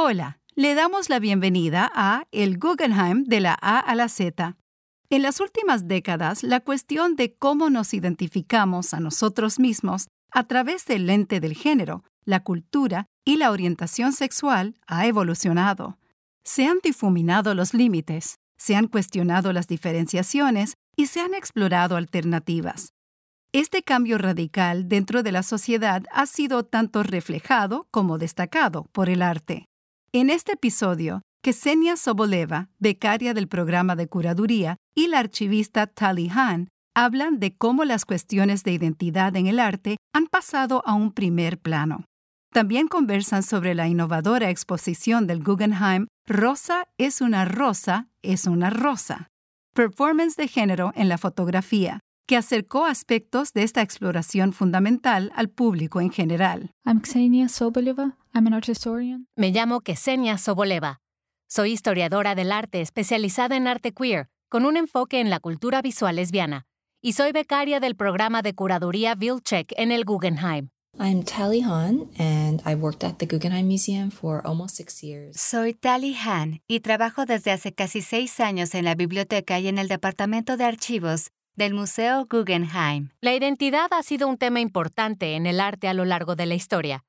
Hola, le damos la bienvenida a El Guggenheim de la A a la Z. En las últimas décadas, la cuestión de cómo nos identificamos a nosotros mismos a través del lente del género, la cultura y la orientación sexual ha evolucionado. Se han difuminado los límites, se han cuestionado las diferenciaciones y se han explorado alternativas. Este cambio radical dentro de la sociedad ha sido tanto reflejado como destacado por el arte. En este episodio, Ksenia Soboleva, becaria del programa de curaduría, y la archivista Tali Han hablan de cómo las cuestiones de identidad en el arte han pasado a un primer plano. También conversan sobre la innovadora exposición del Guggenheim Rosa es una rosa, es una rosa. Performance de género en la fotografía, que acercó aspectos de esta exploración fundamental al público en general. Me llamo Ksenia Soboleva. Soy historiadora del arte especializada en arte queer, con un enfoque en la cultura visual lesbiana, y soy becaria del programa de curaduría Vilcheck en el Guggenheim. I'm Tally Han and I worked at the Guggenheim Museum for almost six years. Soy Tally Han y trabajo desde hace casi seis años en la biblioteca y en el departamento de archivos del Museo Guggenheim. La identidad ha sido un tema importante en el arte a lo largo de la historia,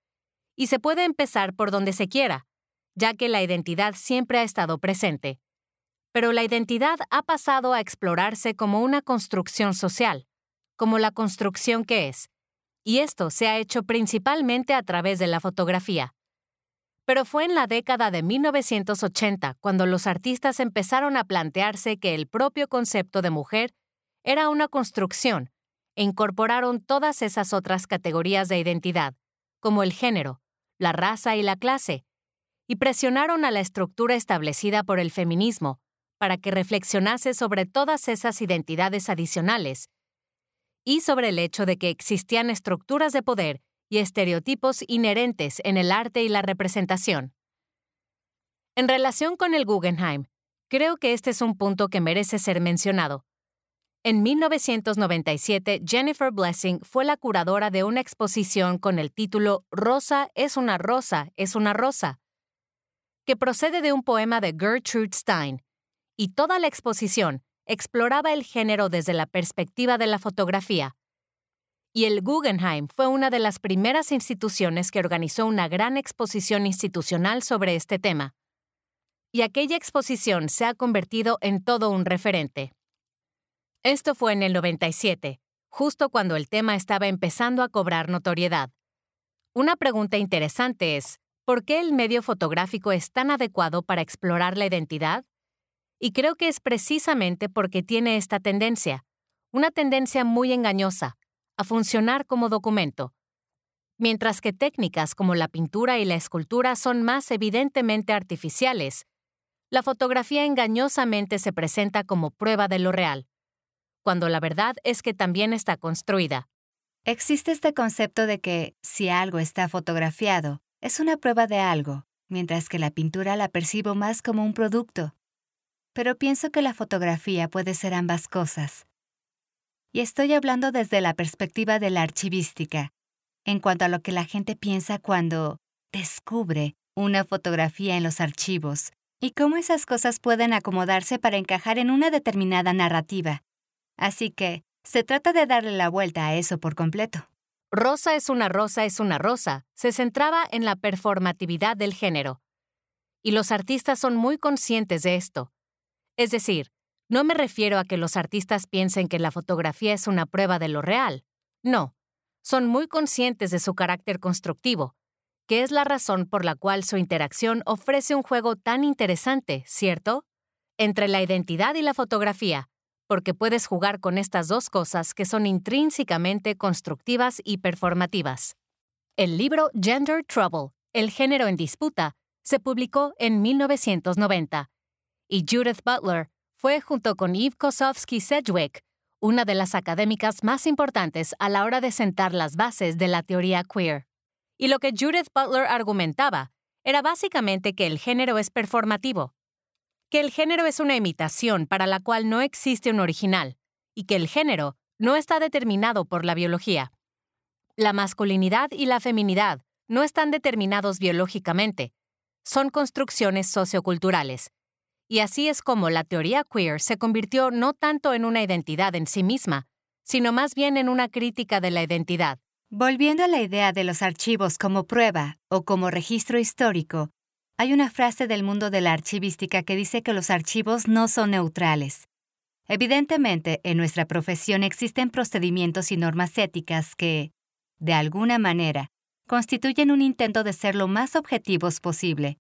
y se puede empezar por donde se quiera, ya que la identidad siempre ha estado presente. Pero la identidad ha pasado a explorarse como una construcción social, como la construcción que es y esto se ha hecho principalmente a través de la fotografía. Pero fue en la década de 1980 cuando los artistas empezaron a plantearse que el propio concepto de mujer era una construcción e incorporaron todas esas otras categorías de identidad, como el género, la raza y la clase, y presionaron a la estructura establecida por el feminismo para que reflexionase sobre todas esas identidades adicionales y sobre el hecho de que existían estructuras de poder y estereotipos inherentes en el arte y la representación. En relación con el Guggenheim, creo que este es un punto que merece ser mencionado. En 1997, Jennifer Blessing fue la curadora de una exposición con el título Rosa es una rosa, es una rosa, que procede de un poema de Gertrude Stein, y toda la exposición exploraba el género desde la perspectiva de la fotografía. Y el Guggenheim fue una de las primeras instituciones que organizó una gran exposición institucional sobre este tema. Y aquella exposición se ha convertido en todo un referente. Esto fue en el 97, justo cuando el tema estaba empezando a cobrar notoriedad. Una pregunta interesante es, ¿por qué el medio fotográfico es tan adecuado para explorar la identidad? Y creo que es precisamente porque tiene esta tendencia, una tendencia muy engañosa, a funcionar como documento. Mientras que técnicas como la pintura y la escultura son más evidentemente artificiales, la fotografía engañosamente se presenta como prueba de lo real, cuando la verdad es que también está construida. Existe este concepto de que si algo está fotografiado, es una prueba de algo, mientras que la pintura la percibo más como un producto, pero pienso que la fotografía puede ser ambas cosas. Y estoy hablando desde la perspectiva de la archivística, en cuanto a lo que la gente piensa cuando descubre una fotografía en los archivos y cómo esas cosas pueden acomodarse para encajar en una determinada narrativa. Así que, se trata de darle la vuelta a eso por completo. Rosa es una rosa es una rosa se centraba en la performatividad del género. Y los artistas son muy conscientes de esto. Es decir, no me refiero a que los artistas piensen que la fotografía es una prueba de lo real. No, son muy conscientes de su carácter constructivo, que es la razón por la cual su interacción ofrece un juego tan interesante, ¿cierto? Entre la identidad y la fotografía, porque puedes jugar con estas dos cosas que son intrínsecamente constructivas y performativas. El libro Gender Trouble, el género en disputa, se publicó en 1990 y Judith Butler fue junto con Eve Kosowski Sedgwick una de las académicas más importantes a la hora de sentar las bases de la teoría queer. Y lo que Judith Butler argumentaba era básicamente que el género es performativo, que el género es una imitación para la cual no existe un original, y que el género no está determinado por la biología. La masculinidad y la feminidad no están determinados biológicamente, son construcciones socioculturales. Y así es como la teoría queer se convirtió no tanto en una identidad en sí misma, sino más bien en una crítica de la identidad. Volviendo a la idea de los archivos como prueba o como registro histórico, hay una frase del mundo de la archivística que dice que los archivos no son neutrales. Evidentemente, en nuestra profesión existen procedimientos y normas éticas que, de alguna manera, constituyen un intento de ser lo más objetivos posible.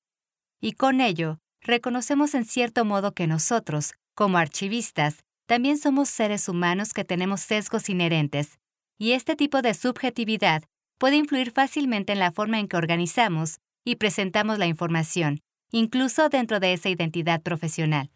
Y con ello, reconocemos en cierto modo que nosotros, como archivistas, también somos seres humanos que tenemos sesgos inherentes, y este tipo de subjetividad puede influir fácilmente en la forma en que organizamos y presentamos la información, incluso dentro de esa identidad profesional.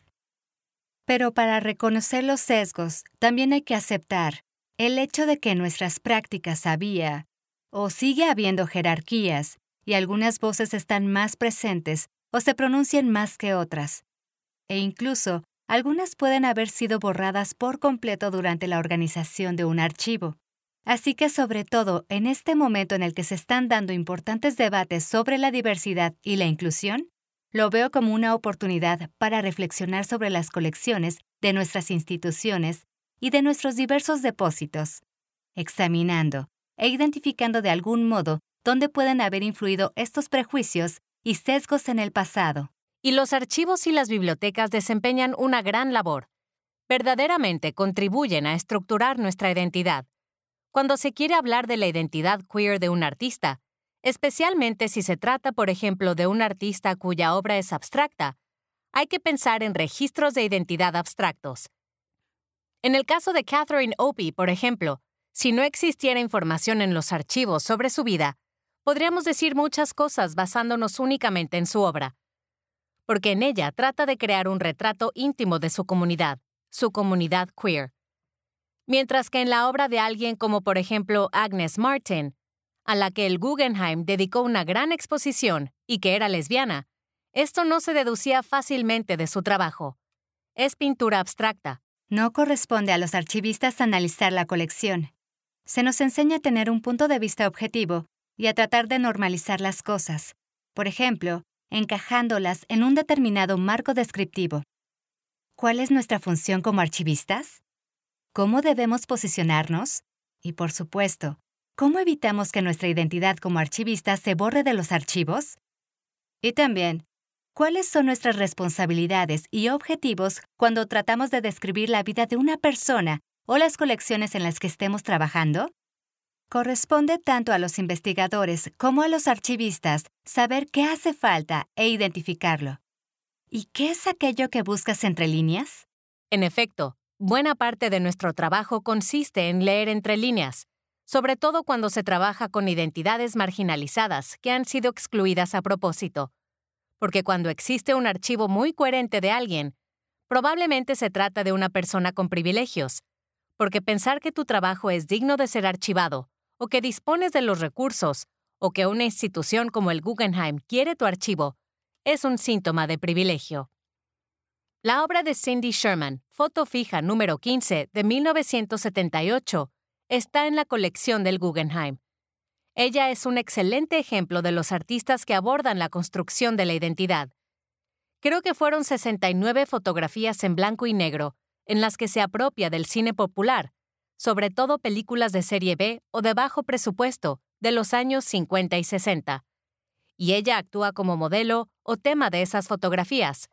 Pero para reconocer los sesgos, también hay que aceptar el hecho de que en nuestras prácticas había o sigue habiendo jerarquías y algunas voces están más presentes o se pronuncian más que otras. E incluso algunas pueden haber sido borradas por completo durante la organización de un archivo. Así que sobre todo en este momento en el que se están dando importantes debates sobre la diversidad y la inclusión, lo veo como una oportunidad para reflexionar sobre las colecciones de nuestras instituciones y de nuestros diversos depósitos, examinando e identificando de algún modo dónde pueden haber influido estos prejuicios y sesgos en el pasado y los archivos y las bibliotecas desempeñan una gran labor. Verdaderamente contribuyen a estructurar nuestra identidad. Cuando se quiere hablar de la identidad queer de un artista, especialmente si se trata, por ejemplo, de un artista cuya obra es abstracta, hay que pensar en registros de identidad abstractos. En el caso de Catherine Opie, por ejemplo, si no existiera información en los archivos sobre su vida, podríamos decir muchas cosas basándonos únicamente en su obra porque en ella trata de crear un retrato íntimo de su comunidad, su comunidad queer. Mientras que en la obra de alguien como por ejemplo Agnes Martin, a la que el Guggenheim dedicó una gran exposición y que era lesbiana, esto no se deducía fácilmente de su trabajo. Es pintura abstracta. No corresponde a los archivistas analizar la colección. Se nos enseña a tener un punto de vista objetivo y a tratar de normalizar las cosas. Por ejemplo, encajándolas en un determinado marco descriptivo. ¿Cuál es nuestra función como archivistas? ¿Cómo debemos posicionarnos? Y por supuesto, ¿cómo evitamos que nuestra identidad como archivistas se borre de los archivos? Y también, ¿cuáles son nuestras responsabilidades y objetivos cuando tratamos de describir la vida de una persona o las colecciones en las que estemos trabajando? Corresponde tanto a los investigadores como a los archivistas saber qué hace falta e identificarlo. ¿Y qué es aquello que buscas entre líneas? En efecto, buena parte de nuestro trabajo consiste en leer entre líneas, sobre todo cuando se trabaja con identidades marginalizadas que han sido excluidas a propósito. Porque cuando existe un archivo muy coherente de alguien, probablemente se trata de una persona con privilegios, porque pensar que tu trabajo es digno de ser archivado o que dispones de los recursos, o que una institución como el Guggenheim quiere tu archivo, es un síntoma de privilegio. La obra de Cindy Sherman, foto fija número 15 de 1978, está en la colección del Guggenheim. Ella es un excelente ejemplo de los artistas que abordan la construcción de la identidad. Creo que fueron 69 fotografías en blanco y negro, en las que se apropia del cine popular, sobre todo películas de serie B o de bajo presupuesto de los años 50 y 60. Y ella actúa como modelo o tema de esas fotografías,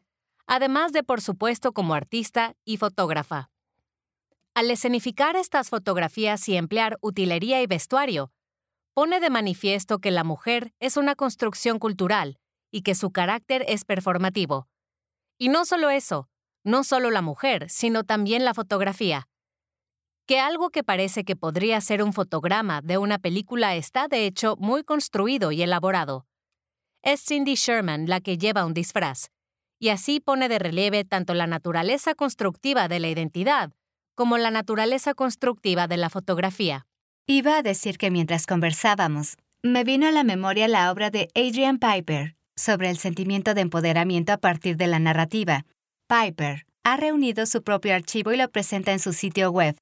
además de por supuesto como artista y fotógrafa. Al escenificar estas fotografías y emplear utilería y vestuario, pone de manifiesto que la mujer es una construcción cultural y que su carácter es performativo. Y no solo eso, no solo la mujer, sino también la fotografía que algo que parece que podría ser un fotograma de una película está de hecho muy construido y elaborado. Es Cindy Sherman la que lleva un disfraz, y así pone de relieve tanto la naturaleza constructiva de la identidad como la naturaleza constructiva de la fotografía. Iba a decir que mientras conversábamos, me vino a la memoria la obra de Adrian Piper sobre el sentimiento de empoderamiento a partir de la narrativa. Piper ha reunido su propio archivo y lo presenta en su sitio web,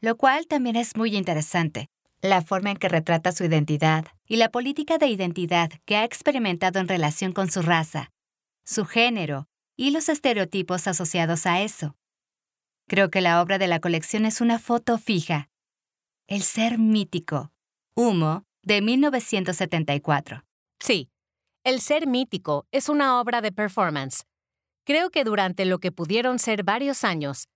lo cual también es muy interesante. la forma en que retrata su identidad y la política de identidad que ha experimentado en relación con su raza, su género y los estereotipos asociados a eso. Creo que la obra de la colección es una foto fija. El ser mítico. Humo, de 1974. Sí, El ser mítico es una obra de performance. Creo que durante lo que pudieron ser varios años,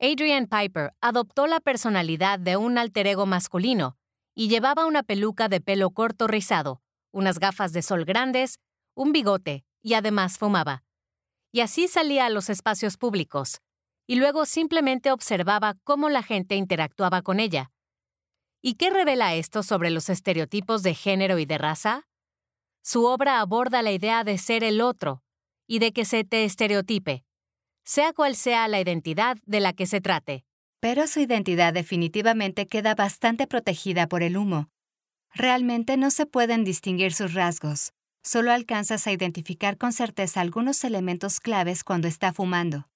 Adrian Piper adoptó la personalidad de un alter ego masculino y llevaba una peluca de pelo corto rizado, unas gafas de sol grandes, un bigote y además fumaba. Y así salía a los espacios públicos, y luego simplemente observaba cómo la gente interactuaba con ella. ¿Y qué revela esto sobre los estereotipos de género y de raza? Su obra aborda la idea de ser el otro y de que se te estereotipe, sea cual sea la identidad de la que se trate. Pero su identidad definitivamente queda bastante protegida por el humo. Realmente no se pueden distinguir sus rasgos. Solo alcanzas a identificar con certeza algunos elementos claves cuando está fumando.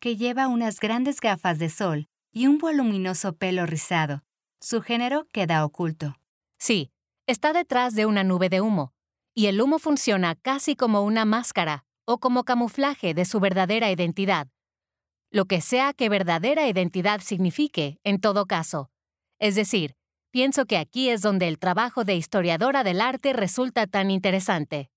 Que lleva unas grandes gafas de sol y un voluminoso pelo rizado. Su género queda oculto. Sí, está detrás de una nube de humo, y el humo funciona casi como una máscara o como camuflaje de su verdadera identidad lo que sea que verdadera identidad signifique, en todo caso. Es decir, pienso que aquí es donde el trabajo de historiadora del arte resulta tan interesante.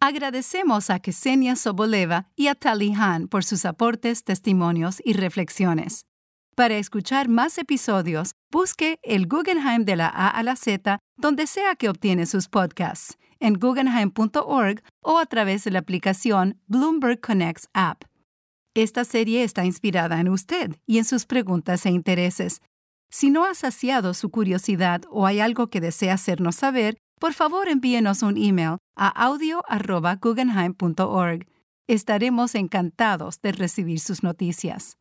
Agradecemos a Ksenia Soboleva y a Tali Han por sus aportes, testimonios y reflexiones. Para escuchar más episodios, busque el Guggenheim de la A a la Z donde sea que obtiene sus podcasts, en guggenheim.org o a través de la aplicación Bloomberg Connects app. Esta serie está inspirada en usted y en sus preguntas e intereses. Si no ha saciado su curiosidad o hay algo que desea hacernos saber, por favor envíenos un email a audio.guggenheim.org. Estaremos encantados de recibir sus noticias.